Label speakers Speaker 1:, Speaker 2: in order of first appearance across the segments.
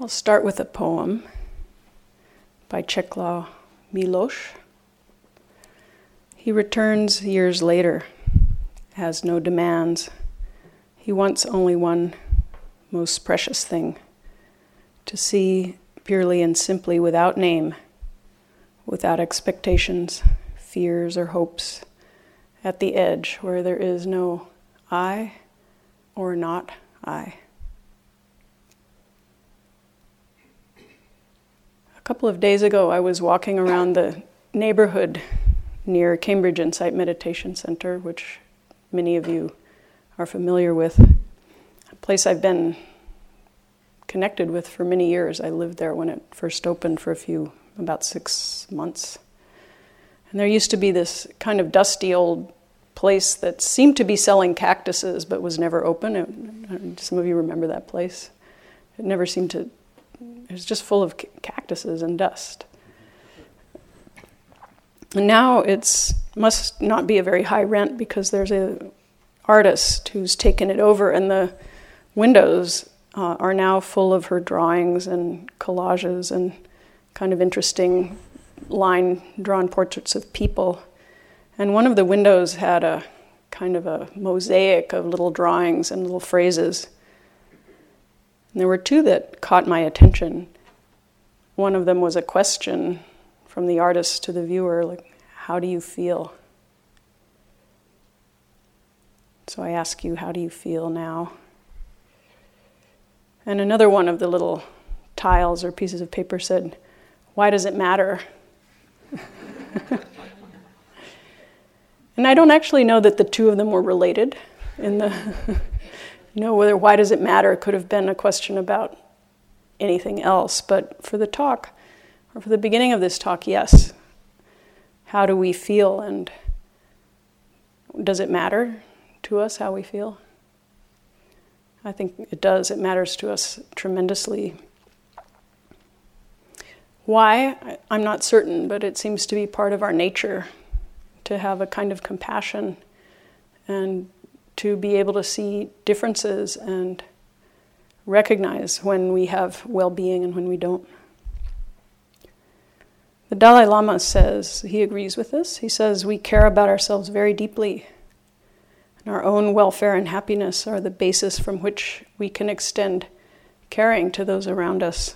Speaker 1: I'll start with a poem by Czesław Miłosz. He returns years later, has no demands. He wants only one most precious thing to see purely and simply without name, without expectations, fears, or hopes, at the edge where there is no I or not I. couple of days ago, I was walking around the neighborhood near Cambridge Insight Meditation Center, which many of you are familiar with. A place I've been connected with for many years. I lived there when it first opened for a few, about six months. And there used to be this kind of dusty old place that seemed to be selling cactuses but was never open. It, some of you remember that place. It never seemed to it was just full of cactuses and dust. And now it's must not be a very high rent because there's a artist who's taken it over, and the windows uh, are now full of her drawings and collages and kind of interesting line drawn portraits of people. And one of the windows had a kind of a mosaic of little drawings and little phrases there were two that caught my attention. One of them was a question from the artist to the viewer, like, how do you feel? So I ask you, how do you feel now? And another one of the little tiles or pieces of paper said, Why does it matter? and I don't actually know that the two of them were related in the you know, whether why does it matter could have been a question about anything else. But for the talk, or for the beginning of this talk, yes. How do we feel and does it matter to us how we feel? I think it does. It matters to us tremendously. Why? I'm not certain, but it seems to be part of our nature to have a kind of compassion and to be able to see differences and recognize when we have well being and when we don't. The Dalai Lama says, he agrees with this. He says, we care about ourselves very deeply. And our own welfare and happiness are the basis from which we can extend caring to those around us.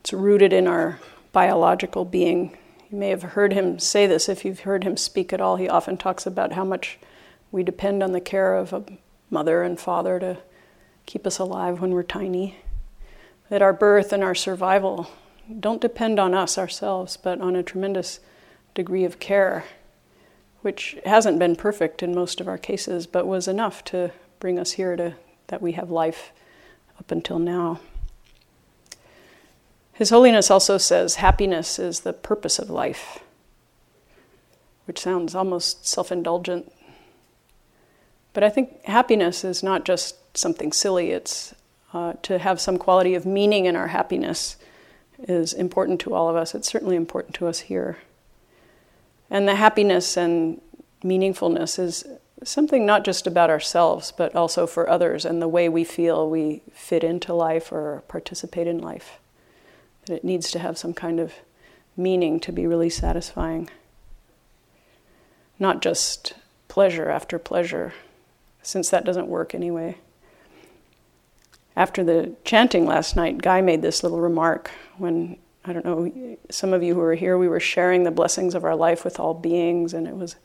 Speaker 1: It's rooted in our biological being. You may have heard him say this if you've heard him speak at all. He often talks about how much we depend on the care of a mother and father to keep us alive when we're tiny. That our birth and our survival don't depend on us ourselves, but on a tremendous degree of care, which hasn't been perfect in most of our cases, but was enough to bring us here to that we have life up until now. His Holiness also says happiness is the purpose of life, which sounds almost self indulgent but I think happiness is not just something silly, it's uh, to have some quality of meaning in our happiness is important to all of us. It's certainly important to us here. And the happiness and meaningfulness is something not just about ourselves, but also for others and the way we feel we fit into life or participate in life. That it needs to have some kind of meaning to be really satisfying. Not just pleasure after pleasure, since that doesn't work anyway. After the chanting last night, Guy made this little remark when, I don't know, some of you who were here, we were sharing the blessings of our life with all beings, and it was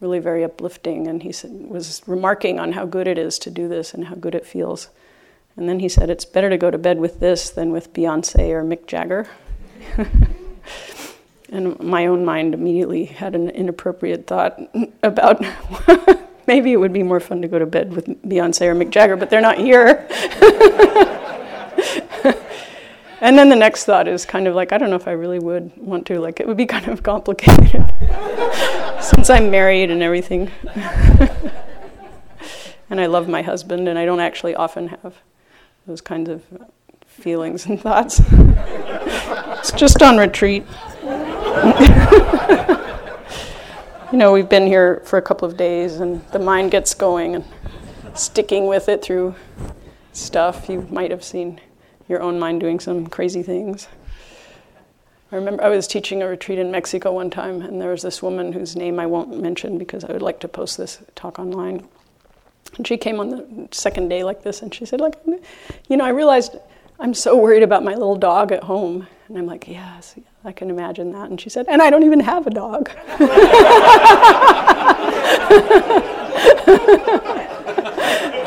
Speaker 1: really very uplifting. And he said, was remarking on how good it is to do this and how good it feels. And then he said, It's better to go to bed with this than with Beyonce or Mick Jagger. and my own mind immediately had an inappropriate thought about maybe it would be more fun to go to bed with Beyonce or Mick Jagger, but they're not here. and then the next thought is kind of like, I don't know if I really would want to. Like, it would be kind of complicated since I'm married and everything. and I love my husband, and I don't actually often have those kinds of feelings and thoughts. it's just on retreat you know, we've been here for a couple of days and the mind gets going and sticking with it through stuff. You might have seen your own mind doing some crazy things. I remember I was teaching a retreat in Mexico one time, and there was this woman whose name I won't mention because I would like to post this talk online. And she came on the second day like this, and she said, "Like, you know, I realized I'm so worried about my little dog at home." And I'm like, "Yes, I can imagine that." And she said, "And I don't even have a dog." and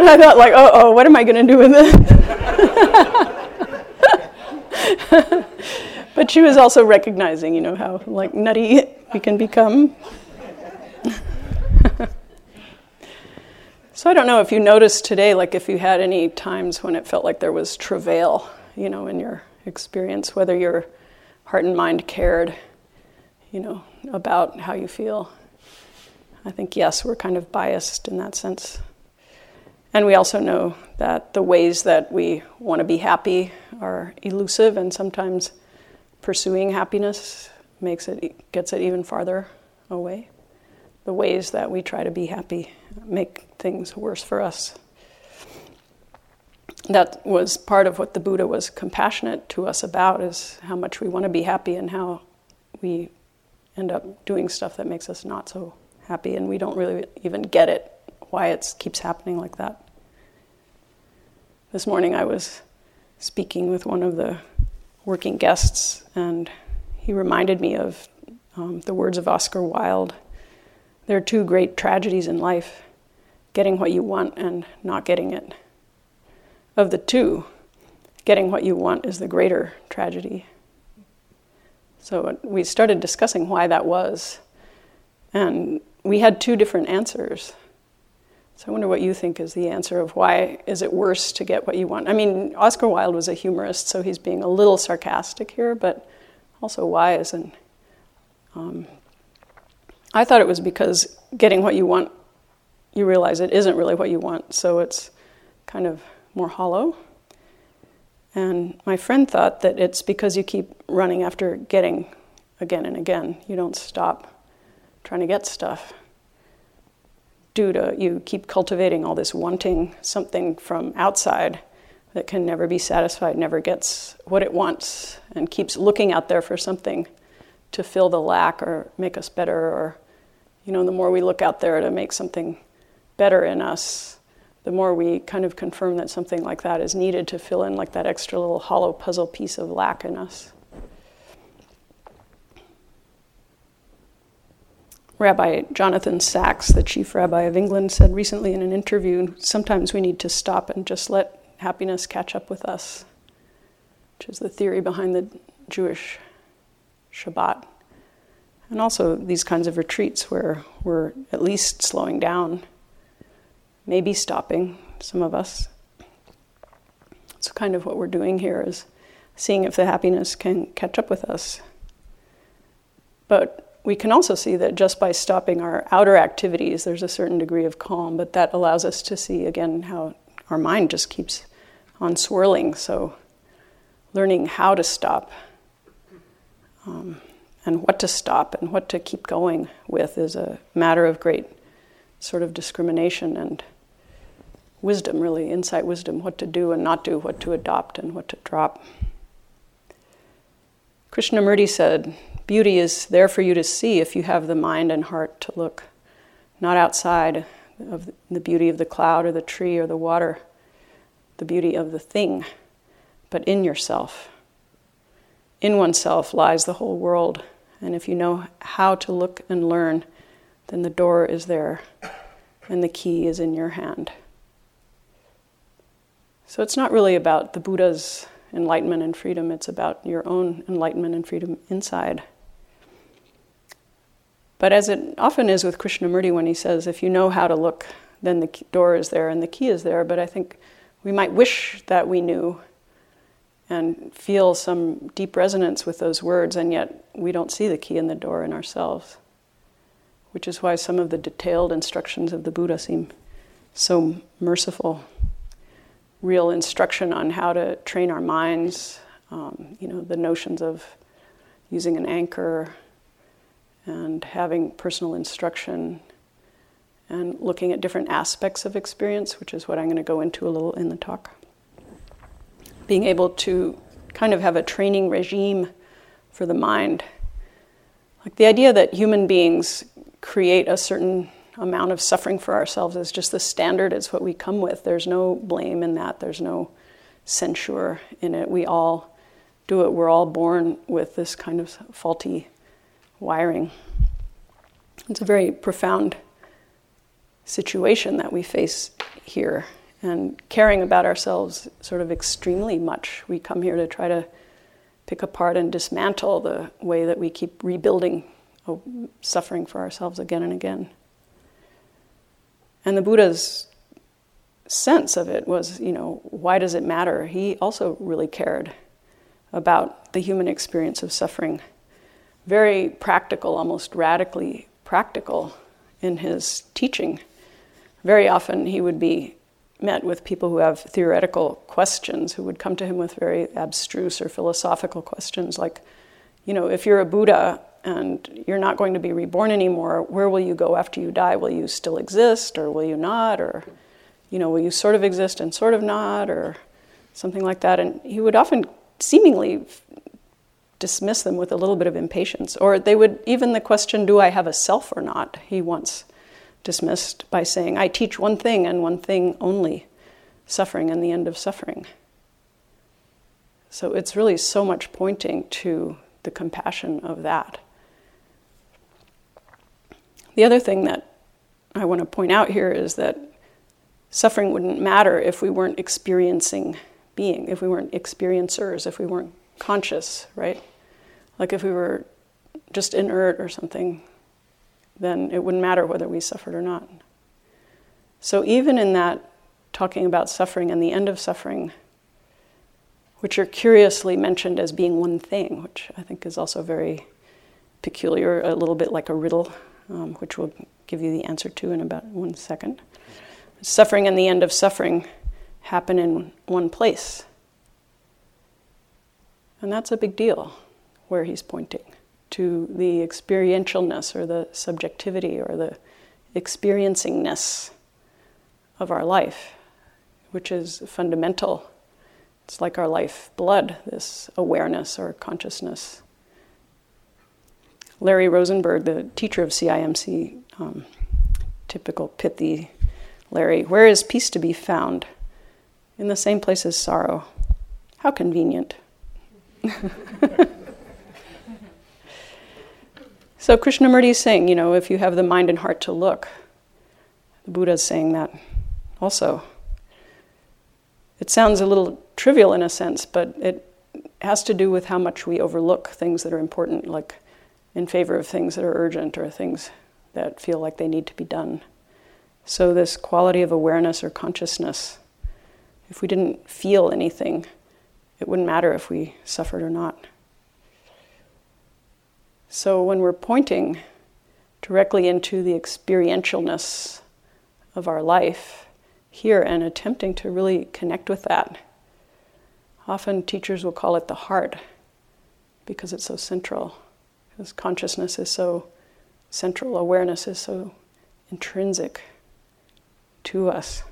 Speaker 1: I thought, like, "Oh, oh, what am I going to do with this?" But she was also recognizing, you know, how like nutty we can become. so I don't know if you noticed today, like if you had any times when it felt like there was travail, you know, in your experience, whether your heart and mind cared, you know, about how you feel. I think yes, we're kind of biased in that sense. And we also know that the ways that we want to be happy are elusive and sometimes pursuing happiness makes it gets it even farther away. The ways that we try to be happy make things worse for us. That was part of what the Buddha was compassionate to us about is how much we want to be happy and how we end up doing stuff that makes us not so happy and we don't really even get it why it keeps happening like that. This morning I was speaking with one of the working guests, and he reminded me of um, the words of Oscar Wilde. There are two great tragedies in life getting what you want and not getting it. Of the two, getting what you want is the greater tragedy. So we started discussing why that was, and we had two different answers. So I wonder what you think is the answer of why is it worse to get what you want? I mean, Oscar Wilde was a humorist, so he's being a little sarcastic here, but also wise. And um, I thought it was because getting what you want, you realize it isn't really what you want, so it's kind of more hollow. And my friend thought that it's because you keep running after getting again and again. You don't stop trying to get stuff due to you keep cultivating all this wanting something from outside that can never be satisfied, never gets what it wants, and keeps looking out there for something to fill the lack or make us better. Or, you know, the more we look out there to make something better in us, the more we kind of confirm that something like that is needed to fill in like that extra little hollow puzzle piece of lack in us. Rabbi Jonathan Sacks, the chief rabbi of England, said recently in an interview sometimes we need to stop and just let happiness catch up with us, which is the theory behind the Jewish Shabbat. And also these kinds of retreats where we're at least slowing down, maybe stopping, some of us. So, kind of what we're doing here is seeing if the happiness can catch up with us. But we can also see that just by stopping our outer activities, there's a certain degree of calm, but that allows us to see again how our mind just keeps on swirling. So, learning how to stop um, and what to stop and what to keep going with is a matter of great sort of discrimination and wisdom, really, insight wisdom, what to do and not do, what to adopt and what to drop. Krishnamurti said, Beauty is there for you to see if you have the mind and heart to look, not outside of the beauty of the cloud or the tree or the water, the beauty of the thing, but in yourself. In oneself lies the whole world, and if you know how to look and learn, then the door is there and the key is in your hand. So it's not really about the Buddha's enlightenment and freedom, it's about your own enlightenment and freedom inside. But as it often is with Krishnamurti when he says, if you know how to look, then the door is there and the key is there. But I think we might wish that we knew and feel some deep resonance with those words, and yet we don't see the key in the door in ourselves. Which is why some of the detailed instructions of the Buddha seem so merciful. Real instruction on how to train our minds, um, you know, the notions of using an anchor and having personal instruction and looking at different aspects of experience, which is what I'm going to go into a little in the talk. being able to kind of have a training regime for the mind. Like the idea that human beings create a certain amount of suffering for ourselves is just the standard, it's what we come with. There's no blame in that, there's no censure in it. We all do it. We're all born with this kind of faulty wiring. It's a very profound situation that we face here and caring about ourselves sort of extremely much. We come here to try to pick apart and dismantle the way that we keep rebuilding oh, suffering for ourselves again and again. And the Buddha's sense of it was, you know, why does it matter? He also really cared about the human experience of suffering. Very practical, almost radically practical in his teaching. Very often he would be met with people who have theoretical questions, who would come to him with very abstruse or philosophical questions like, you know, if you're a Buddha and you're not going to be reborn anymore, where will you go after you die? Will you still exist or will you not? Or, you know, will you sort of exist and sort of not? Or something like that. And he would often seemingly dismiss them with a little bit of impatience. Or they would, even the question, do I have a self or not? He once dismissed by saying, I teach one thing and one thing only suffering and the end of suffering. So it's really so much pointing to the compassion of that. The other thing that I want to point out here is that suffering wouldn't matter if we weren't experiencing being, if we weren't experiencers, if we weren't conscious, right? Like if we were just inert or something, then it wouldn't matter whether we suffered or not. So, even in that talking about suffering and the end of suffering, which are curiously mentioned as being one thing, which I think is also very peculiar, a little bit like a riddle, um, which we'll give you the answer to in about one second. Suffering and the end of suffering happen in one place. And that's a big deal where he's pointing to the experientialness or the subjectivity or the experiencingness of our life, which is fundamental. It's like our life blood, this awareness or consciousness. Larry Rosenberg, the teacher of CIMC, um, typical pithy Larry, where is peace to be found? In the same place as sorrow. How convenient. So Krishnamurti is saying, you know, if you have the mind and heart to look, the Buddha is saying that also. It sounds a little trivial in a sense, but it has to do with how much we overlook things that are important, like in favor of things that are urgent or things that feel like they need to be done. So, this quality of awareness or consciousness, if we didn't feel anything, it wouldn't matter if we suffered or not. So when we're pointing directly into the experientialness of our life here and attempting to really connect with that, often teachers will call it the heart because it's so central. Because consciousness is so central, awareness is so intrinsic to us.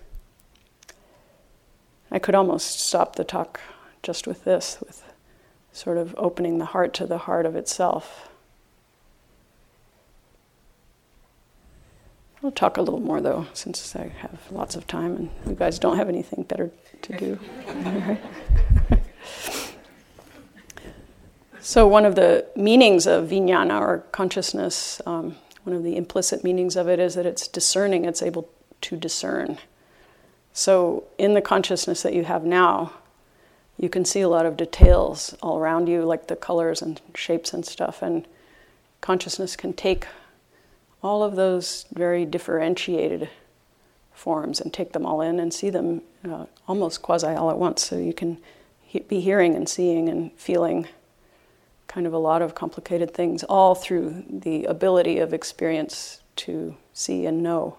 Speaker 1: I could almost stop the talk just with this, with sort of opening the heart to the heart of itself. I'll talk a little more though, since I have lots of time and you guys don't have anything better to do. so, one of the meanings of vijnana or consciousness, um, one of the implicit meanings of it is that it's discerning, it's able to discern. So, in the consciousness that you have now, you can see a lot of details all around you, like the colors and shapes and stuff, and consciousness can take all of those very differentiated forms and take them all in and see them uh, almost quasi all at once. So you can he- be hearing and seeing and feeling kind of a lot of complicated things, all through the ability of experience to see and know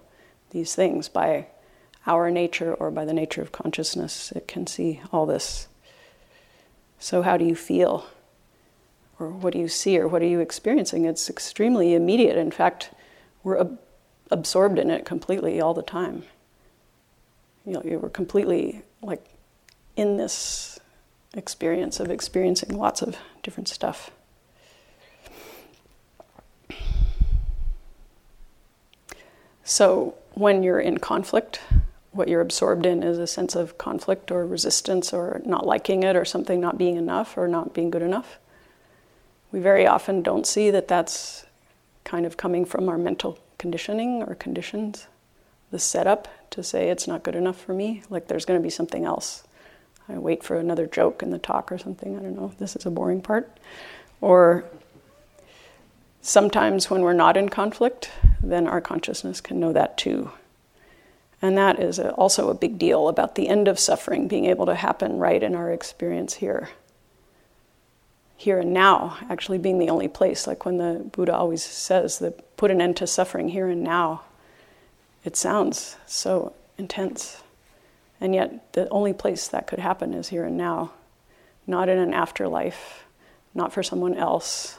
Speaker 1: these things by our nature or by the nature of consciousness. It can see all this. So, how do you feel? Or what do you see? Or what are you experiencing? It's extremely immediate. In fact, we're ab- absorbed in it completely all the time. You know, we're completely like in this experience of experiencing lots of different stuff. So, when you're in conflict, what you're absorbed in is a sense of conflict or resistance or not liking it or something not being enough or not being good enough. We very often don't see that that's kind of coming from our mental conditioning or conditions, the setup to say it's not good enough for me, like there's going to be something else. I wait for another joke in the talk or something, I don't know, this is a boring part. Or sometimes when we're not in conflict, then our consciousness can know that too. And that is also a big deal about the end of suffering being able to happen right in our experience here. Here and now, actually being the only place, like when the Buddha always says that put an end to suffering here and now. It sounds so intense. And yet, the only place that could happen is here and now, not in an afterlife, not for someone else.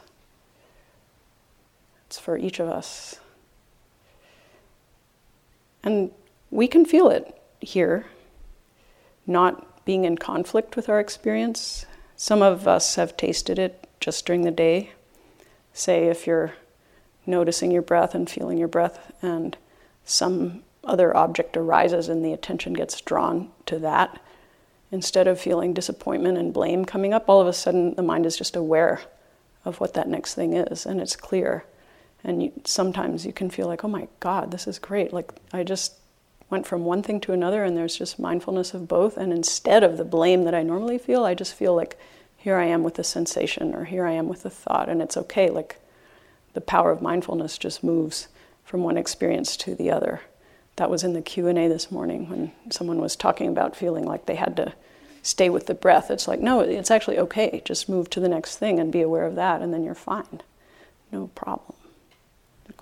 Speaker 1: It's for each of us. And we can feel it here, not being in conflict with our experience. Some of us have tasted it just during the day. Say, if you're noticing your breath and feeling your breath, and some other object arises and the attention gets drawn to that, instead of feeling disappointment and blame coming up, all of a sudden the mind is just aware of what that next thing is and it's clear. And you, sometimes you can feel like, oh my God, this is great. Like I just went from one thing to another, and there's just mindfulness of both. And instead of the blame that I normally feel, I just feel like here I am with the sensation, or here I am with the thought, and it's okay. Like the power of mindfulness just moves from one experience to the other. That was in the Q and A this morning when someone was talking about feeling like they had to stay with the breath. It's like no, it's actually okay. Just move to the next thing and be aware of that, and then you're fine. No problem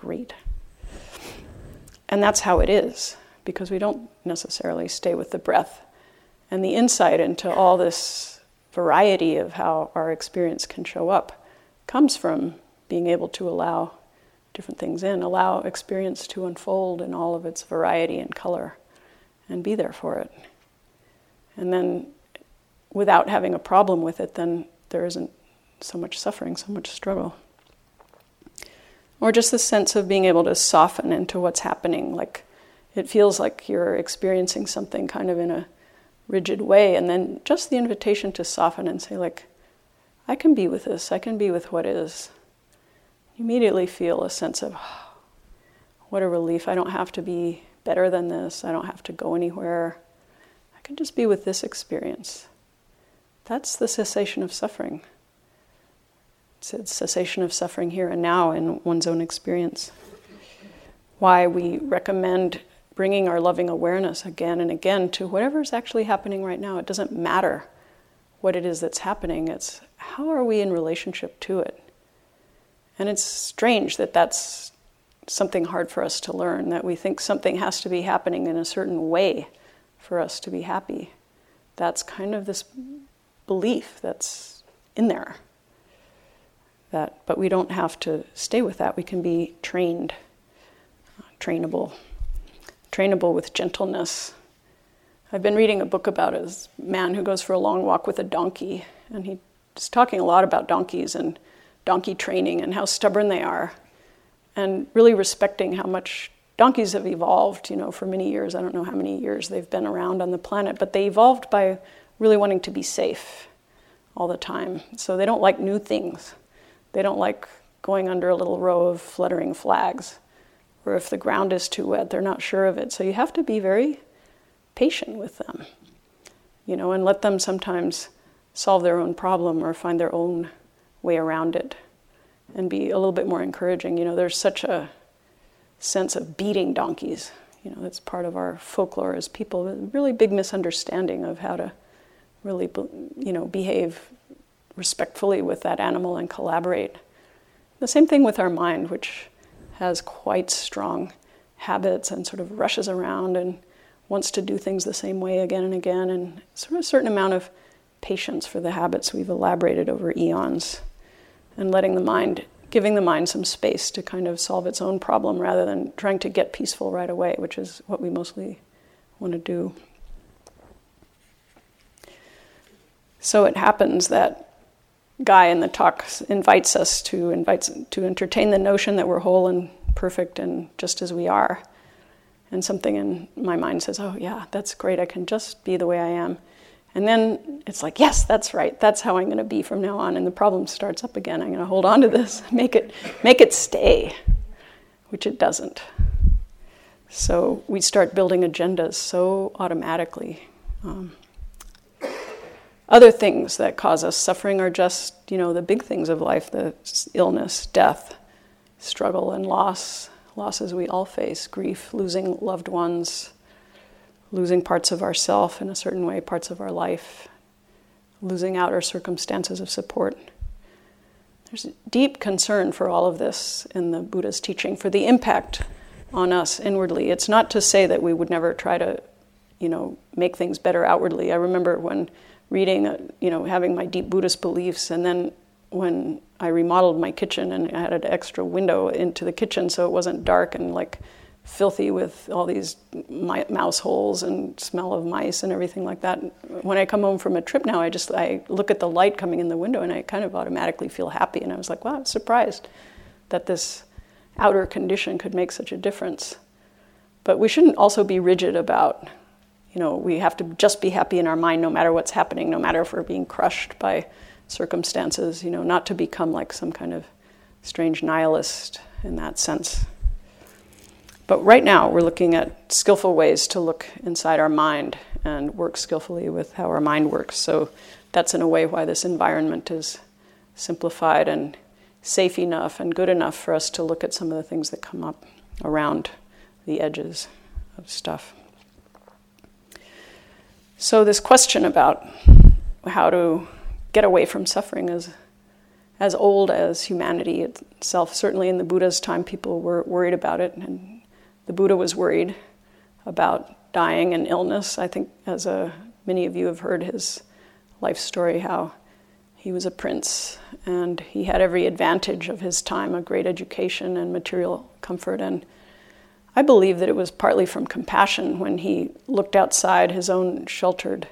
Speaker 1: great. And that's how it is, because we don't necessarily stay with the breath. And the insight into all this variety of how our experience can show up comes from being able to allow different things in, allow experience to unfold in all of its variety and color, and be there for it. And then, without having a problem with it, then there isn't so much suffering, so much struggle or just the sense of being able to soften into what's happening. Like it feels like you're experiencing something kind of in a rigid way, and then just the invitation to soften and say, like, I can be with this, I can be with what is. You immediately feel a sense of, oh, what a relief. I don't have to be better than this, I don't have to go anywhere. I can just be with this experience. That's the cessation of suffering It's cessation of suffering here and now in one's own experience. Why we recommend bringing our loving awareness again and again to whatever is actually happening right now. It doesn't matter what it is that's happening, it's how are we in relationship to it? And it's strange that that's something hard for us to learn, that we think something has to be happening in a certain way for us to be happy. That's kind of this belief that's in there that, but we don't have to stay with that. We can be trained, uh, trainable, trainable with gentleness. I've been reading a book about a man who goes for a long walk with a donkey, and he's talking a lot about donkeys and donkey training and how stubborn they are, and really respecting how much donkeys have evolved, you know, for many years. I don't know how many years they've been around on the planet, but they evolved by really wanting to be safe all the time. So they don't like new things. They don't like going under a little row of fluttering flags. Or if the ground is too wet, they're not sure of it. So you have to be very patient with them, you know, and let them sometimes solve their own problem or find their own way around it and be a little bit more encouraging. You know, there's such a sense of beating donkeys. You know, that's part of our folklore as people. A really big misunderstanding of how to really, you know, behave respectfully with that animal and collaborate. The same thing with our mind, which has quite strong habits and sort of rushes around and wants to do things the same way again and again, and sort of a certain amount of patience for the habits we've elaborated over eons, and letting the mind, giving the mind some space to kind of solve its own problem rather than trying to get peaceful right away, which is what we mostly want to do. So it happens that guy in the talk invites us to invites to entertain the notion that we're whole and perfect and just as we are. And something in my mind says, "Oh yeah, that's great. I can just be the way I am." And then it's like, "Yes, that's right. That's how I'm going to be from now on." And the problem starts up again. I'm going to hold on to this, make it make it stay, which it doesn't. So we start building agendas so automatically. Um, other things that cause us suffering are just, you know, the big things of life the illness, death, struggle, and loss. Losses we all face grief, losing loved ones, losing parts of ourself in a certain way, parts of our life, losing outer circumstances of support. There's deep concern for all of this in the Buddha's teaching, for the impact on us inwardly. It's not to say that we would never try to, you know, make things better outwardly. I remember when reading, you know, having my deep Buddhist beliefs, and then when I remodeled my kitchen and had an extra window into the kitchen so it wasn't dark and like filthy with all these mouse holes and smell of mice and everything like that. When I come home from a trip now, I just I look at the light coming in the window and I kind of automatically feel happy. And I was like, wow, I'm surprised that this outer condition could make such a difference. But we shouldn't also be rigid about you know, we have to just be happy in our mind no matter what's happening, no matter if we're being crushed by circumstances, you know, not to become like some kind of strange nihilist in that sense. But right now, we're looking at skillful ways to look inside our mind and work skillfully with how our mind works. So that's in a way why this environment is simplified and safe enough and good enough for us to look at some of the things that come up around the edges of stuff. So, this question about how to get away from suffering is as old as humanity itself. Certainly, in the Buddha's time, people were worried about it, and the Buddha was worried about dying and illness. I think, as a, many of you have heard his life story, how he was a prince and he had every advantage of his time a great education and material comfort and I believe that it was partly from compassion when he looked outside his own sheltered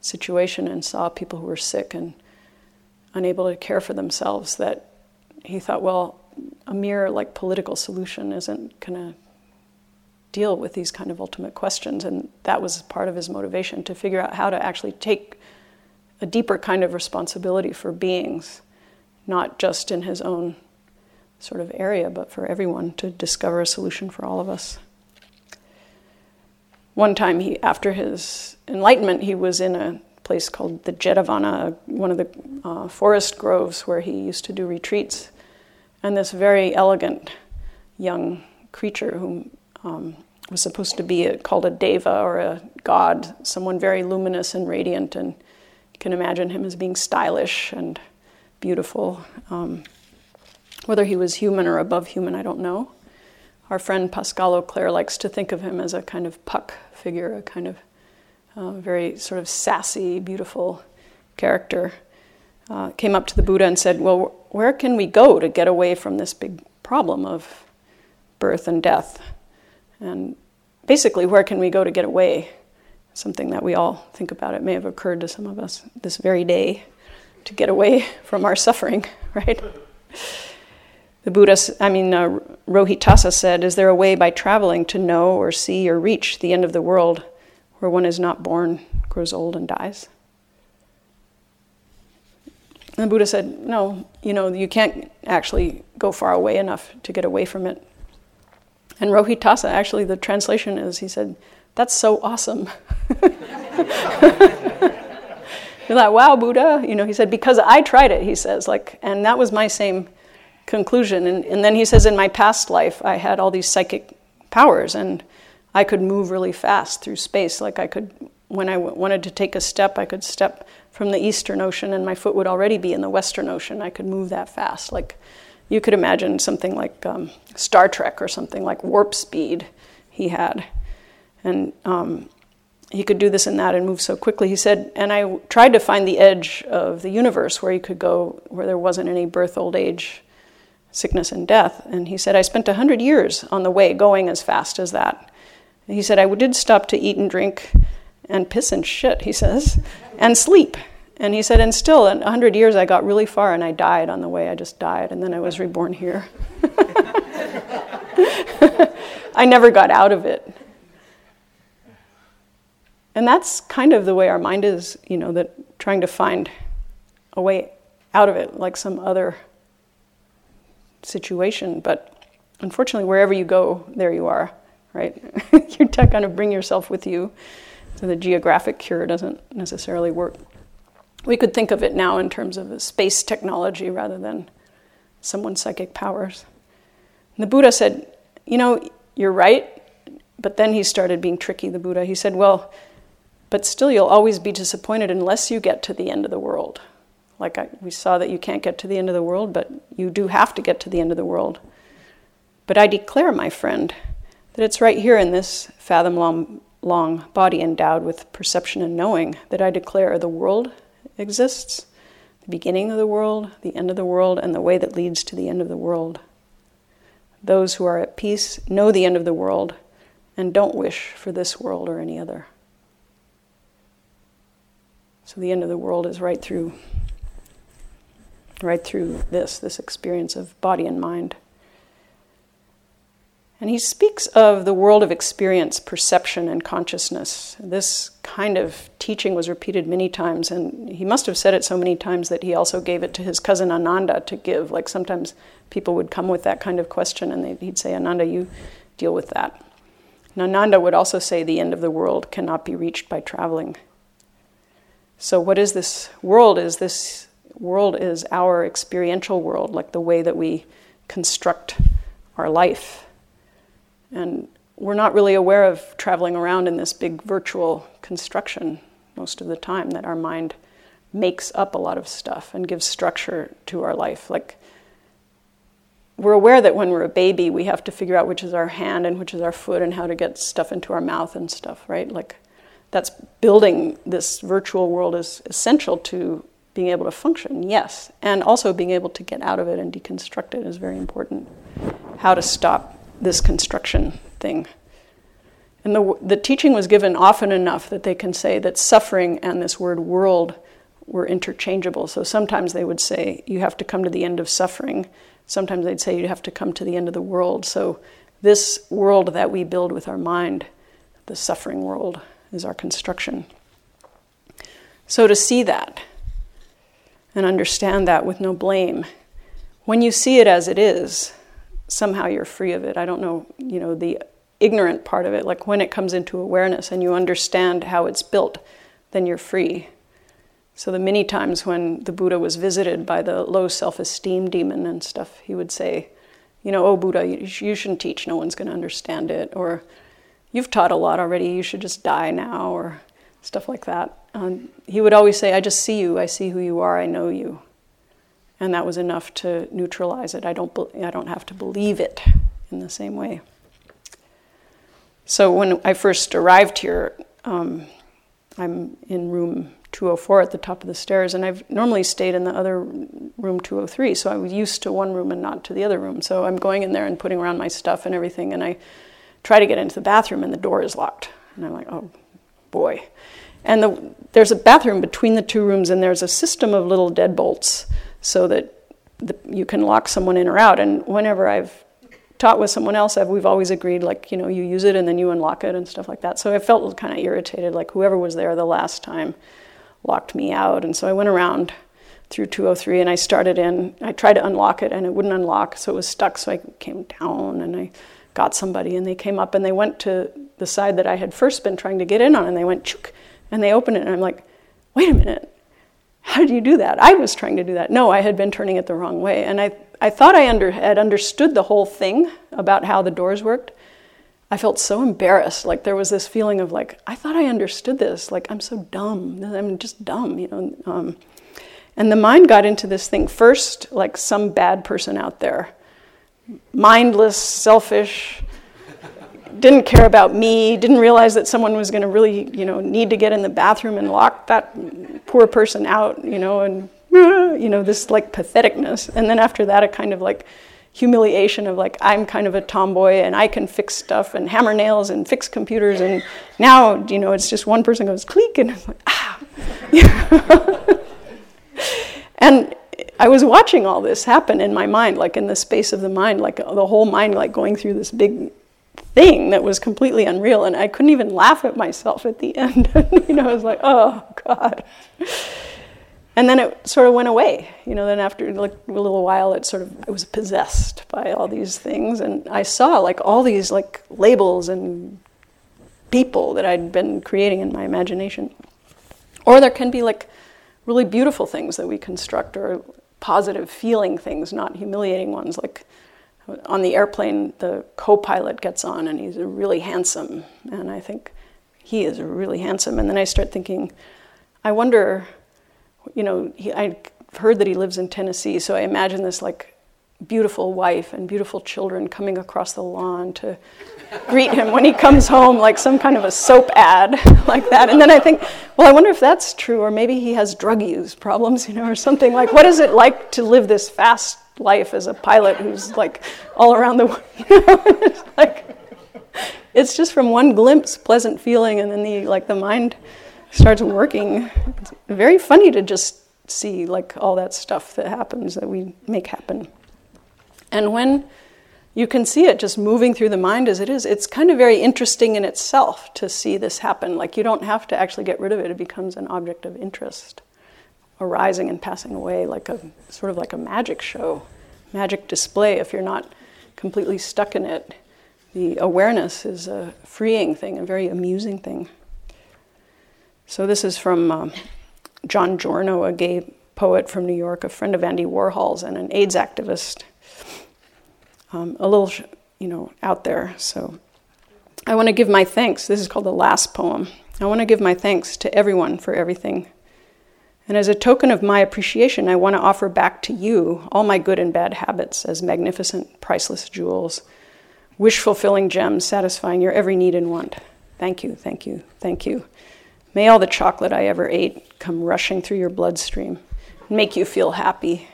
Speaker 1: situation and saw people who were sick and unable to care for themselves that he thought, well, a mere like political solution isn't going to deal with these kind of ultimate questions and that was part of his motivation to figure out how to actually take a deeper kind of responsibility for beings not just in his own sort of area, but for everyone to discover a solution for all of us. One time, he, after his enlightenment, he was in a place called the Jetavana, one of the uh, forest groves where he used to do retreats. And this very elegant young creature who um, was supposed to be a, called a deva or a god, someone very luminous and radiant, and you can imagine him as being stylish and beautiful. Um, whether he was human or above human, I don't know. Our friend Pascal Auclair likes to think of him as a kind of puck figure, a kind of uh, very sort of sassy, beautiful character. Uh, came up to the Buddha and said, Well, where can we go to get away from this big problem of birth and death? And basically, where can we go to get away? Something that we all think about. It may have occurred to some of us this very day to get away from our suffering, right? The Buddha, I mean, uh, Rohitassa said, Is there a way by traveling to know or see or reach the end of the world where one is not born, grows old, and dies? And the Buddha said, No, you know, you can't actually go far away enough to get away from it. And Rohitassa, actually, the translation is, he said, That's so awesome. You're like, wow, Buddha. You know, he said, Because I tried it, he says, like, and that was my same conclusion. And, and then he says, in my past life, I had all these psychic powers and I could move really fast through space. Like I could, when I w- wanted to take a step, I could step from the Eastern Ocean and my foot would already be in the Western Ocean. I could move that fast. Like you could imagine something like um, Star Trek or something like warp speed he had. And um, he could do this and that and move so quickly. He said, and I tried to find the edge of the universe where he could go, where there wasn't any birth, old age, sickness and death. And he said, I spent 100 years on the way going as fast as that. And he said, I did stop to eat and drink and piss and shit, he says, and sleep. And he said, and still, in 100 years, I got really far and I died on the way. I just died, and then I was reborn here. I never got out of it. And that's kind of the way our mind is, you know, that trying to find a way out of it, like some other situation. But unfortunately, wherever you go, there you are, right? You're kind of bring yourself with you. So the geographic cure doesn't necessarily work. We could think of it now in terms of space technology rather than someone's psychic powers. And the Buddha said, You know, you're right. But then he started being tricky, the Buddha. He said, Well, but still, you'll always be disappointed unless you get to the end of the world. Like I, we saw that you can't get to the end of the world, but you do have to get to the end of the world. But I declare, my friend, that it's right here in this fathom long, long body endowed with perception and knowing that I declare the world exists, the beginning of the world, the end of the world, and the way that leads to the end of the world. Those who are at peace know the end of the world and don't wish for this world or any other. So the end of the world is right through right through this, this experience of body and mind. And he speaks of the world of experience, perception, and consciousness. This kind of teaching was repeated many times, and he must have said it so many times that he also gave it to his cousin Ananda to give. Like sometimes people would come with that kind of question, and he'd say, Ananda, you deal with that. And Ananda would also say, the end of the world cannot be reached by traveling. So, what is this world? Is this world is our experiential world, like the way that we construct our life. And we're not really aware of traveling around in this big virtual construction most of the time, that our mind makes up a lot of stuff and gives structure to our life. Like, we're aware that when we're a baby, we have to figure out which is our hand and which is our foot and how to get stuff into our mouth and stuff, right? Like, that's building this virtual world is essential to being able to function, yes. And also being able to get out of it and deconstruct it is very important. How to stop this construction thing. And the, the teaching was given often enough that they can say that suffering and this word world were interchangeable. So sometimes they would say, you have to come to the end of suffering. Sometimes they'd say, you have to come to the end of the world. So this world that we build with our mind, the suffering world, is our construction. So to see that and understand that with no blame, when you see it as it is, somehow you're free of it. I don't know, you know, the ignorant part of it, like when it comes into awareness and you understand how it's built, then you're free. So, the many times when the Buddha was visited by the low self esteem demon and stuff, he would say, You know, oh Buddha, you, you shouldn't teach, no one's going to understand it. Or, you've taught a lot already, you should just die now, or stuff like that. Um, he would always say, I just see you, I see who you are, I know you. And that was enough to neutralize it. I don't, I don't have to believe it in the same way. So when I first arrived here, um, I'm in room 204 at the top of the stairs, and I've normally stayed in the other room 203, so I was used to one room and not to the other room. So I'm going in there and putting around my stuff and everything, and I try to get into the bathroom and the door is locked. And I'm like, oh boy. And the, there's a bathroom between the two rooms, and there's a system of little deadbolts so that the, you can lock someone in or out. And whenever I've taught with someone else, I've, we've always agreed, like, you know, you use it and then you unlock it and stuff like that. So I felt kind of irritated, like whoever was there the last time locked me out. And so I went around through 203 and I started in. I tried to unlock it and it wouldn't unlock, so it was stuck. So I came down and I got somebody and they came up and they went to the side that I had first been trying to get in on and they went chook and they opened it and I'm like, wait a minute, how did you do that? I was trying to do that. No, I had been turning it the wrong way. And I, I thought I under, had understood the whole thing about how the doors worked. I felt so embarrassed. Like there was this feeling of like, I thought I understood this. Like I'm so dumb. I'm just dumb, you know. Um, and the mind got into this thing first, like some bad person out there mindless, selfish, didn't care about me, didn't realize that someone was going to really, you know, need to get in the bathroom and lock that poor person out, you know, and, you know, this like patheticness. And then after that, a kind of like humiliation of like, I'm kind of a tomboy and I can fix stuff and hammer nails and fix computers. And now, you know, it's just one person goes click and it's like, ah. And I was watching all this happen in my mind, like in the space of the mind, like the whole mind, like going through this big thing that was completely unreal, and I couldn't even laugh at myself at the end. you know, I was like, oh God. And then it sort of went away. You know, then after like a little while, it sort of I was possessed by all these things, and I saw like all these like labels and people that I'd been creating in my imagination. Or there can be like really beautiful things that we construct, or positive feeling things, not humiliating ones, like on the airplane, the co pilot gets on and he's really handsome. And I think he is really handsome. And then I start thinking, I wonder, you know, he, I heard that he lives in Tennessee, so I imagine this like beautiful wife and beautiful children coming across the lawn to greet him when he comes home, like some kind of a soap ad like that. And then I think, well, I wonder if that's true, or maybe he has drug use problems, you know, or something like, what is it like to live this fast life as a pilot who's like all around the world. It's like it's just from one glimpse, pleasant feeling, and then the like the mind starts working. It's very funny to just see like all that stuff that happens that we make happen. And when you can see it just moving through the mind as it is, it's kind of very interesting in itself to see this happen. Like you don't have to actually get rid of it, it becomes an object of interest arising and passing away like a sort of like a magic show, magic display if you're not completely stuck in it. The awareness is a freeing thing, a very amusing thing. So, this is from um, John Giorno, a gay poet from New York, a friend of Andy Warhol's, and an AIDS activist. Um, a little, you know, out there. So, I want to give my thanks. This is called the last poem. I want to give my thanks to everyone for everything and as a token of my appreciation, I want to offer back to you all my good and bad habits as magnificent, priceless jewels, wish fulfilling gems satisfying your every need and want. Thank you, thank you, thank you. May all the chocolate I ever ate come rushing through your bloodstream and make you feel happy.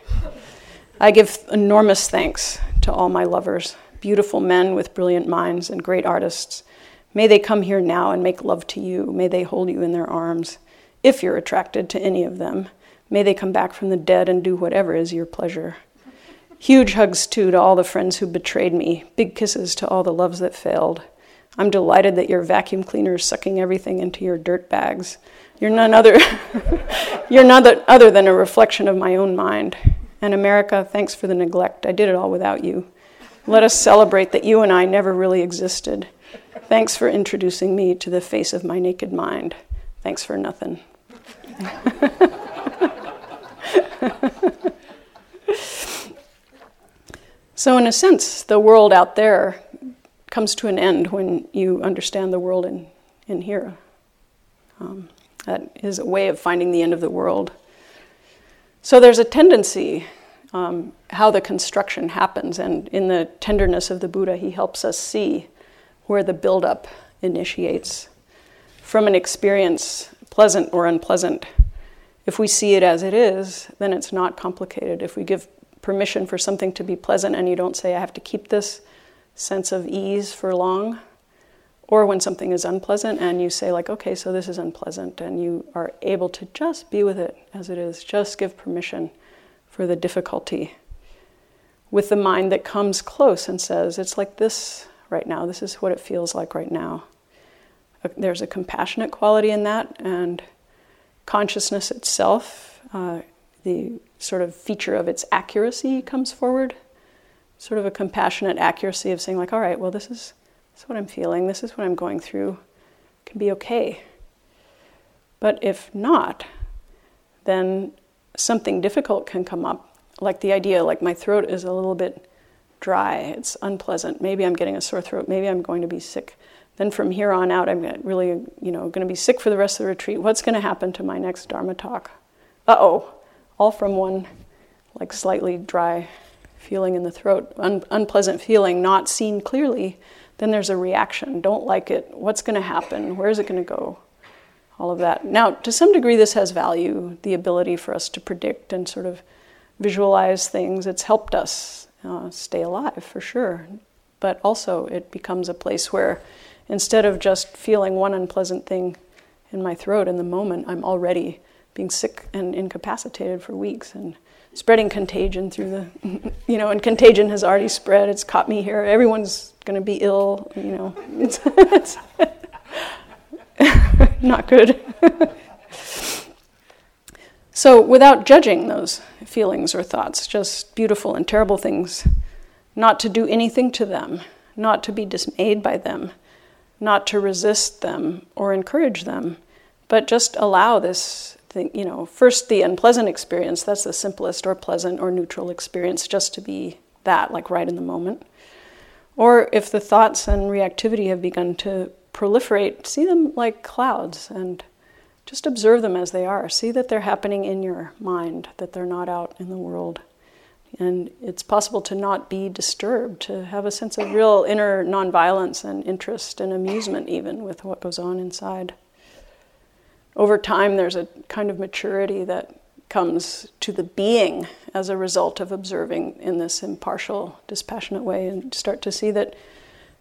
Speaker 1: I give enormous thanks to all my lovers, beautiful men with brilliant minds and great artists. May they come here now and make love to you. May they hold you in their arms if you're attracted to any of them. May they come back from the dead and do whatever is your pleasure. Huge hugs, too, to all the friends who betrayed me. Big kisses to all the loves that failed. I'm delighted that your vacuum cleaner is sucking everything into your dirt bags. You're none other, you're none other than a reflection of my own mind. And America, thanks for the neglect. I did it all without you. Let us celebrate that you and I never really existed. Thanks for introducing me to the face of my naked mind. Thanks for nothing. so, in a sense, the world out there comes to an end when you understand the world in, in here. Um, that is a way of finding the end of the world. So, there's a tendency um, how the construction happens, and in the tenderness of the Buddha, he helps us see where the buildup initiates from an experience, pleasant or unpleasant. If we see it as it is, then it's not complicated. If we give permission for something to be pleasant and you don't say, I have to keep this sense of ease for long, or when something is unpleasant and you say, like, okay, so this is unpleasant, and you are able to just be with it as it is, just give permission for the difficulty with the mind that comes close and says, it's like this right now, this is what it feels like right now there's a compassionate quality in that, and consciousness itself, uh, the sort of feature of its accuracy comes forward. Sort of a compassionate accuracy of saying, like, all right, well, this is, this is what I'm feeling, this is what I'm going through, it can be okay. But if not, then something difficult can come up, like the idea, like my throat is a little bit dry, it's unpleasant, maybe I'm getting a sore throat, maybe I'm going to be sick then from here on out, I'm really, you know, going to be sick for the rest of the retreat. What's going to happen to my next Dharma talk? Uh oh, all from one, like slightly dry feeling in the throat, un- unpleasant feeling, not seen clearly. Then there's a reaction. Don't like it. What's going to happen? Where is it going to go? All of that. Now, to some degree, this has value the ability for us to predict and sort of visualize things. It's helped us uh, stay alive for sure. But also, it becomes a place where instead of just feeling one unpleasant thing in my throat in the moment, I'm already being sick and incapacitated for weeks and spreading contagion through the, you know, and contagion has already spread. It's caught me here. Everyone's going to be ill, you know. It's, it's not good. so, without judging those feelings or thoughts, just beautiful and terrible things, not to do anything to them, not to be dismayed by them, not to resist them or encourage them, but just allow this thing, you know, first the unpleasant experience, that's the simplest, or pleasant or neutral experience, just to be that, like right in the moment. Or if the thoughts and reactivity have begun to proliferate, see them like clouds and just observe them as they are. See that they're happening in your mind, that they're not out in the world. And it's possible to not be disturbed, to have a sense of real inner nonviolence and interest and amusement, even with what goes on inside. Over time, there's a kind of maturity that comes to the being as a result of observing in this impartial, dispassionate way, and start to see that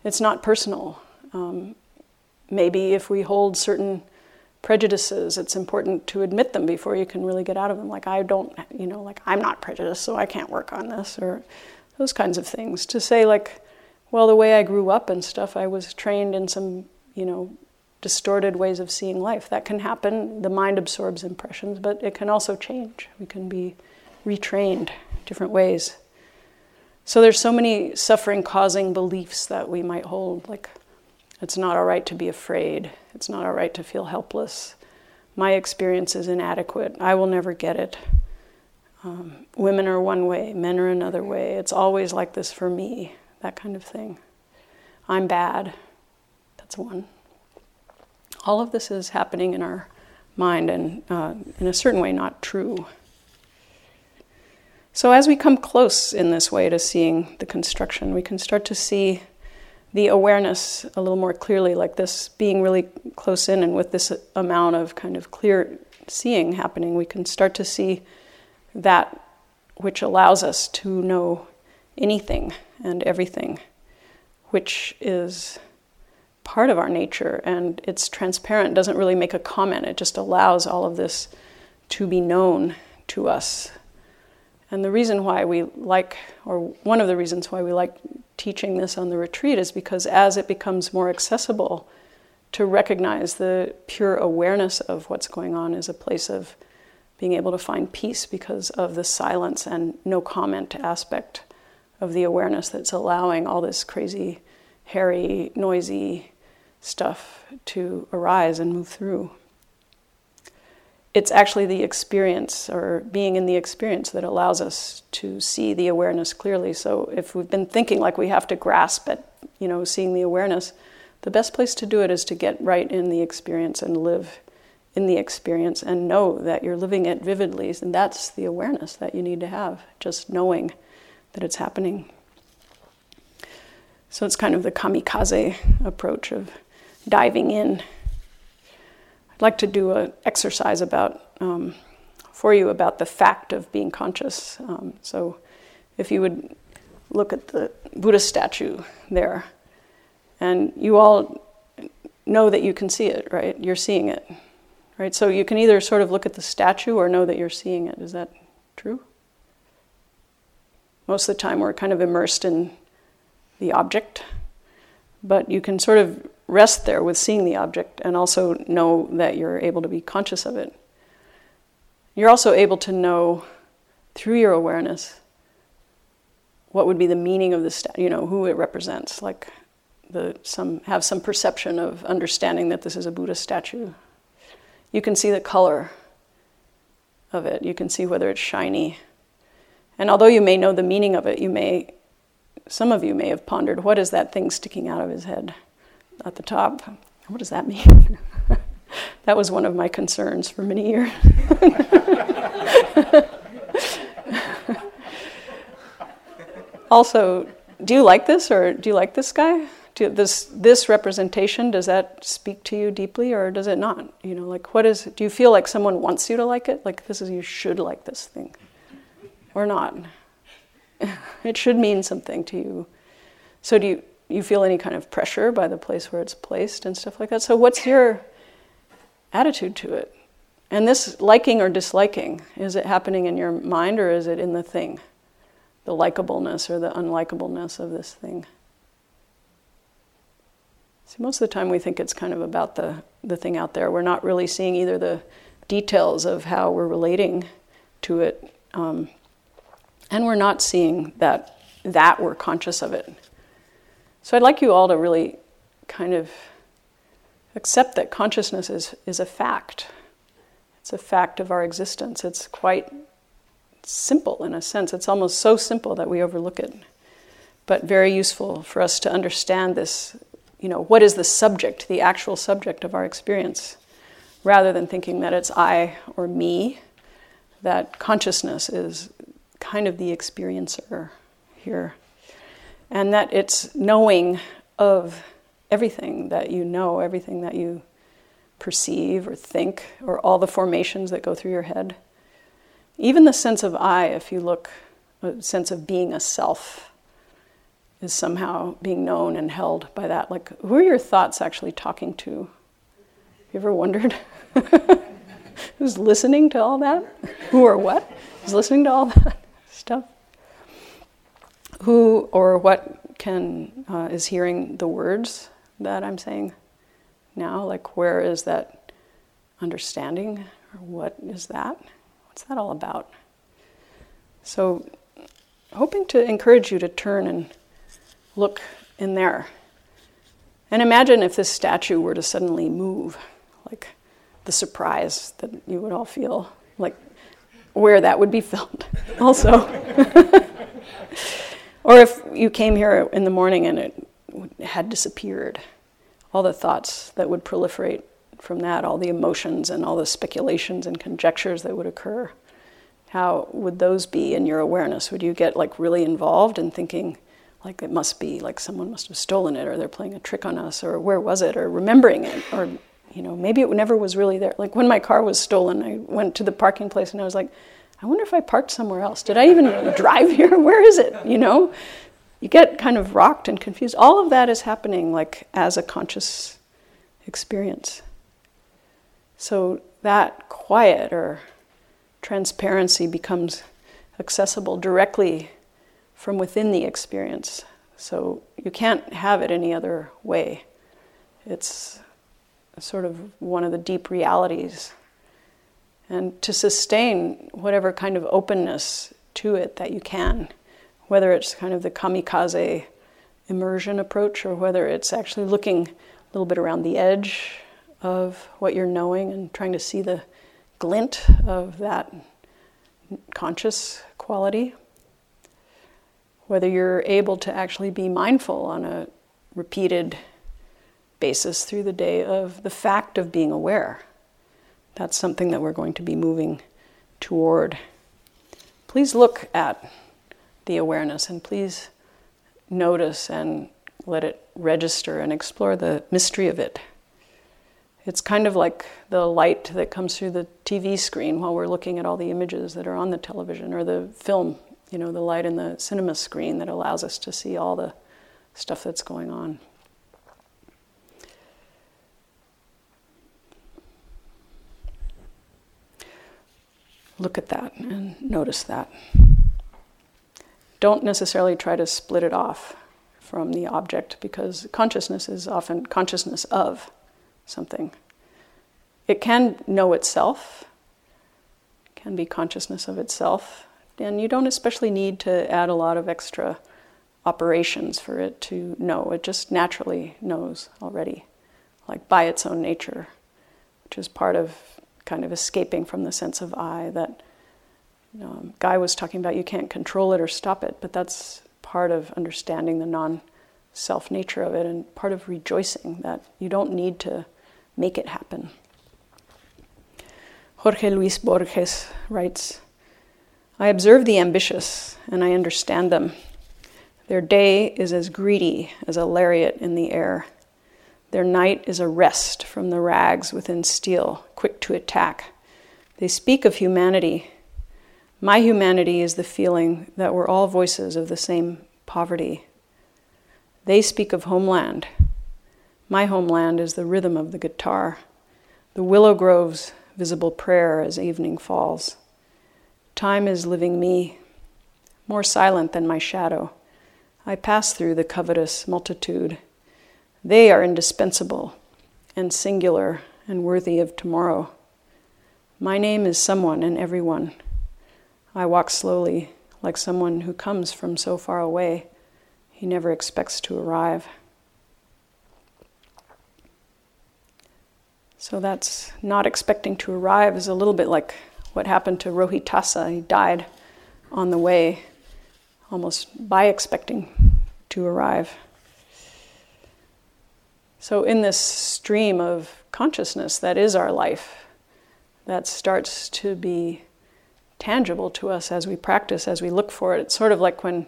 Speaker 1: it's not personal. Um, maybe if we hold certain prejudices, it's important to admit them before you can really get out of them. Like, I don't, you know, like, I'm not prejudiced, so I can't work on this, or those kinds of things. To say, like, well, the way I grew up and stuff, I was trained in some, you know, distorted ways of seeing life. That can happen. The mind absorbs impressions, but it can also change. We can be retrained different ways. So there's so many suffering causing beliefs that we might hold, like it's not all right to be afraid. It's not all right to feel helpless. My experience is inadequate. I will never get it. Um, women are one way, men are another way. It's always like this for me, that kind of thing. I'm bad. That's one. All of this is happening in our mind and, uh, in a certain way, not true. So, as we come close in this way to seeing the construction, we can start to see the awareness a little more clearly, like this being really close in, and with this amount of kind of clear seeing happening, we can start to see that which allows us to know anything and everything, which is part of our nature and it's transparent, doesn't really make a comment, it just allows all of this to be known to us. And the reason why we like, or one of the reasons why we like teaching this on the retreat is because as it becomes more accessible to recognize the pure awareness of what's going on is a place of being able to find peace because of the silence and no comment aspect of the awareness that's allowing all this crazy, hairy, noisy stuff to arise and move through it's actually the experience or being in the experience that allows us to see the awareness clearly. So if we've been thinking like we have to grasp at, you know, seeing the awareness, the best place to do it is to get right in the experience and live in the experience and know that you're living it vividly. And that's the awareness that you need to have, just knowing that it's happening. So it's kind of the kamikaze approach of diving in I'd like to do an exercise about um, for you about the fact of being conscious. Um, so, if you would look at the Buddha statue there, and you all know that you can see it, right? You're seeing it, right? So you can either sort of look at the statue or know that you're seeing it. Is that true? Most of the time, we're kind of immersed in the object, but you can sort of rest there with seeing the object and also know that you're able to be conscious of it. You're also able to know through your awareness what would be the meaning of the statue, you know, who it represents. Like the some have some perception of understanding that this is a Buddha statue. You can see the color of it. You can see whether it's shiny. And although you may know the meaning of it, you may some of you may have pondered what is that thing sticking out of his head? At the top. What does that mean? that was one of my concerns for many years. also, do you like this or do you like this guy? Do this this representation does that speak to you deeply or does it not? You know, like what is do you feel like someone wants you to like it? Like this is you should like this thing. Or not. it should mean something to you. So do you you feel any kind of pressure by the place where it's placed and stuff like that. So, what's your attitude to it? And this liking or disliking, is it happening in your mind or is it in the thing? The likableness or the unlikableness of this thing. See, most of the time we think it's kind of about the, the thing out there. We're not really seeing either the details of how we're relating to it, um, and we're not seeing that that we're conscious of it. So I'd like you all to really kind of accept that consciousness is, is a fact. It's a fact of our existence. It's quite simple in a sense. It's almost so simple that we overlook it. But very useful for us to understand this, you know, what is the subject, the actual subject of our experience, rather than thinking that it's I or me, that consciousness is kind of the experiencer here. And that it's knowing of everything that you know, everything that you perceive or think, or all the formations that go through your head. Even the sense of I, if you look, a sense of being a self, is somehow being known and held by that. Like, who are your thoughts actually talking to? You ever wondered? Who's listening to all that? Who or what is listening to all that stuff? Who or what can uh, is hearing the words that I'm saying now? Like, where is that understanding? Or what is that? What's that all about? So, hoping to encourage you to turn and look in there. And imagine if this statue were to suddenly move, like the surprise that you would all feel, like where that would be felt also. or if you came here in the morning and it had disappeared, all the thoughts that would proliferate from that, all the emotions and all the speculations and conjectures that would occur. How would those be in your awareness? Would you get like really involved in thinking, like it must be like someone must have stolen it, or they're playing a trick on us, or where was it, or remembering it, or you know maybe it never was really there. Like when my car was stolen, I went to the parking place and I was like, I wonder if I parked somewhere else. Did I even drive here? Where is it? You know, you get kind of rocked and confused. All of that is happening like as a conscious experience. So that quiet or transparency becomes accessible directly from within the experience. So you can't have it any other way. It's sort of one of the deep realities. And to sustain whatever kind of openness to it that you can, whether it's kind of the kamikaze immersion approach or whether it's actually looking a little bit around the edge of what you're knowing and trying to see the glint of that conscious quality. Whether you're able to actually be mindful on a repeated basis through the day of the fact of being aware. That's something that we're going to be moving toward. Please look at the awareness and please notice and let it register and explore the mystery of it. It's kind of like the light that comes through the TV screen while we're looking at all the images that are on the television or the film, you know, the light in the cinema screen that allows us to see all the stuff that's going on. Look at that and notice that. Don't necessarily try to split it off from the object because consciousness is often consciousness of something. It can know itself, can be consciousness of itself, and you don't especially need to add a lot of extra operations for it to know. It just naturally knows already, like by its own nature, which is part of kind of escaping from the sense of I that know, um, Guy was talking about. You can't control it or stop it, but that's part of understanding the non self nature of it and part of rejoicing that you don't need to make it happen. Jorge Luis Borges writes I observe the ambitious and I understand them. Their day is as greedy as a lariat in the air. Their night is a rest from the rags within steel, quick to attack. They speak of humanity. My humanity is the feeling that we're all voices of the same poverty. They speak of homeland. My homeland is the rhythm of the guitar. The willow groves visible prayer as evening falls. Time is living me, more silent than my shadow. I pass through the covetous multitude. They are indispensable and singular and worthy of tomorrow. My name is someone and everyone. I walk slowly, like someone who comes from so far away, he never expects to arrive. So that's not expecting to arrive is a little bit like what happened to Rohitassa. He died on the way, almost by expecting to arrive. So, in this stream of consciousness that is our life, that starts to be tangible to us as we practice, as we look for it. It's sort of like when,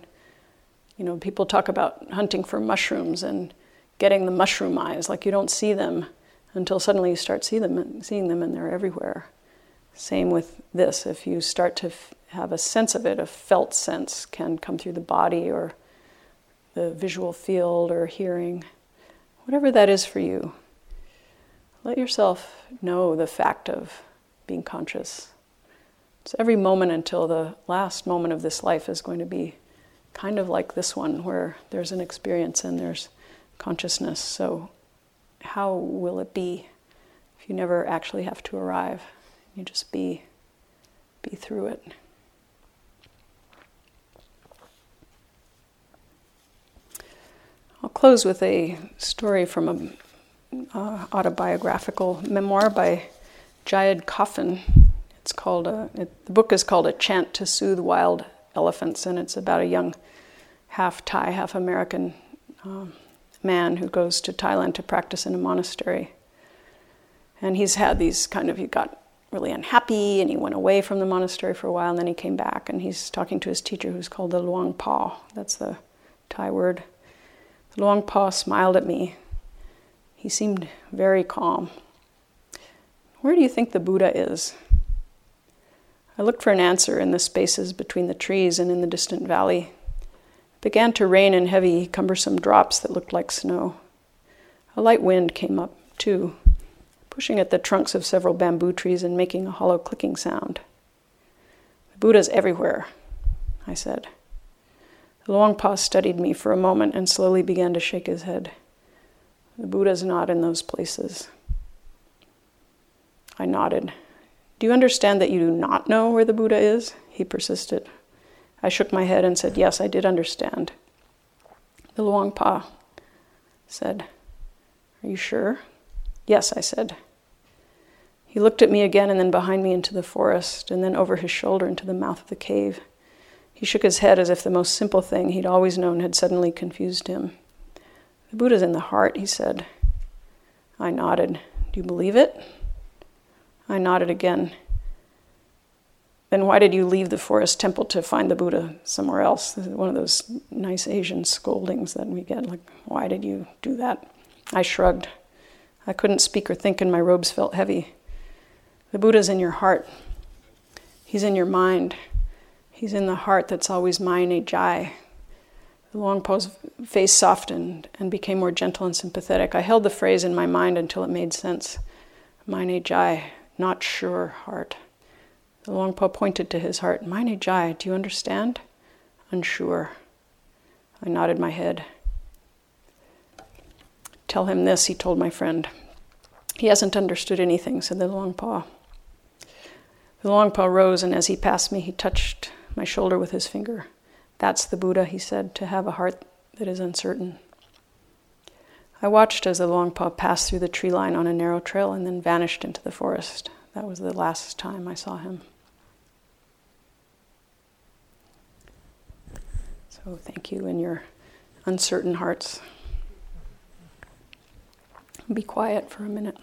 Speaker 1: you know, people talk about hunting for mushrooms and getting the mushroom eyes, like you don't see them until suddenly you start see them, seeing them and they're everywhere. Same with this. If you start to f- have a sense of it, a felt sense can come through the body or the visual field or hearing, whatever that is for you. Let yourself know the fact of being conscious. So every moment until the last moment of this life is going to be kind of like this one, where there's an experience and there's consciousness. So, how will it be if you never actually have to arrive? You just be, be through it. I'll close with a story from an uh, autobiographical memoir by Jaed Coffin. It's called a, it, the book is called A Chant to Soothe Wild Elephants, and it's about a young half Thai, half American um, man who goes to Thailand to practice in a monastery. And he's had these kind of, he got really unhappy and he went away from the monastery for a while and then he came back and he's talking to his teacher who's called the Luang Pa. That's the Thai word. Luang Pa smiled at me. He seemed very calm. Where do you think the Buddha is? I looked for an answer in the spaces between the trees and in the distant valley. It began to rain in heavy, cumbersome drops that looked like snow. A light wind came up, too, pushing at the trunks of several bamboo trees and making a hollow clicking sound. The Buddha's everywhere, I said. Luang Pa studied me for a moment and slowly began to shake his head. The Buddha's not in those places. I nodded. Do you understand that you do not know where the Buddha is? He persisted. I shook my head and said, Yes, I did understand. The Luang Pa said, Are you sure? Yes, I said. He looked at me again and then behind me into the forest and then over his shoulder into the mouth of the cave. He shook his head as if the most simple thing he'd always known had suddenly confused him. The Buddha's in the heart, he said. I nodded. Do you believe it? I nodded again. Then why did you leave the forest temple to find the Buddha somewhere else? one of those nice Asian scoldings that we get. Like, why did you do that? I shrugged. I couldn't speak or think, and my robes felt heavy. The Buddha's in your heart. He's in your mind. He's in the heart that's always mine jai. The Luang Pa's face softened and became more gentle and sympathetic. I held the phrase in my mind until it made sense. Mine jai, not sure heart. The Luang Pa pointed to his heart. Mine jai, do you understand? Unsure. I nodded my head. Tell him this, he told my friend. He hasn't understood anything, said the Luang Pa. The Luang Pa rose, and as he passed me, he touched my shoulder with his finger. That's the Buddha, he said, to have a heart that is uncertain. I watched as the Luang Pa passed through the tree line on a narrow trail and then vanished into the forest. That was the last time I saw him. So thank you in your uncertain hearts. Be quiet for a minute.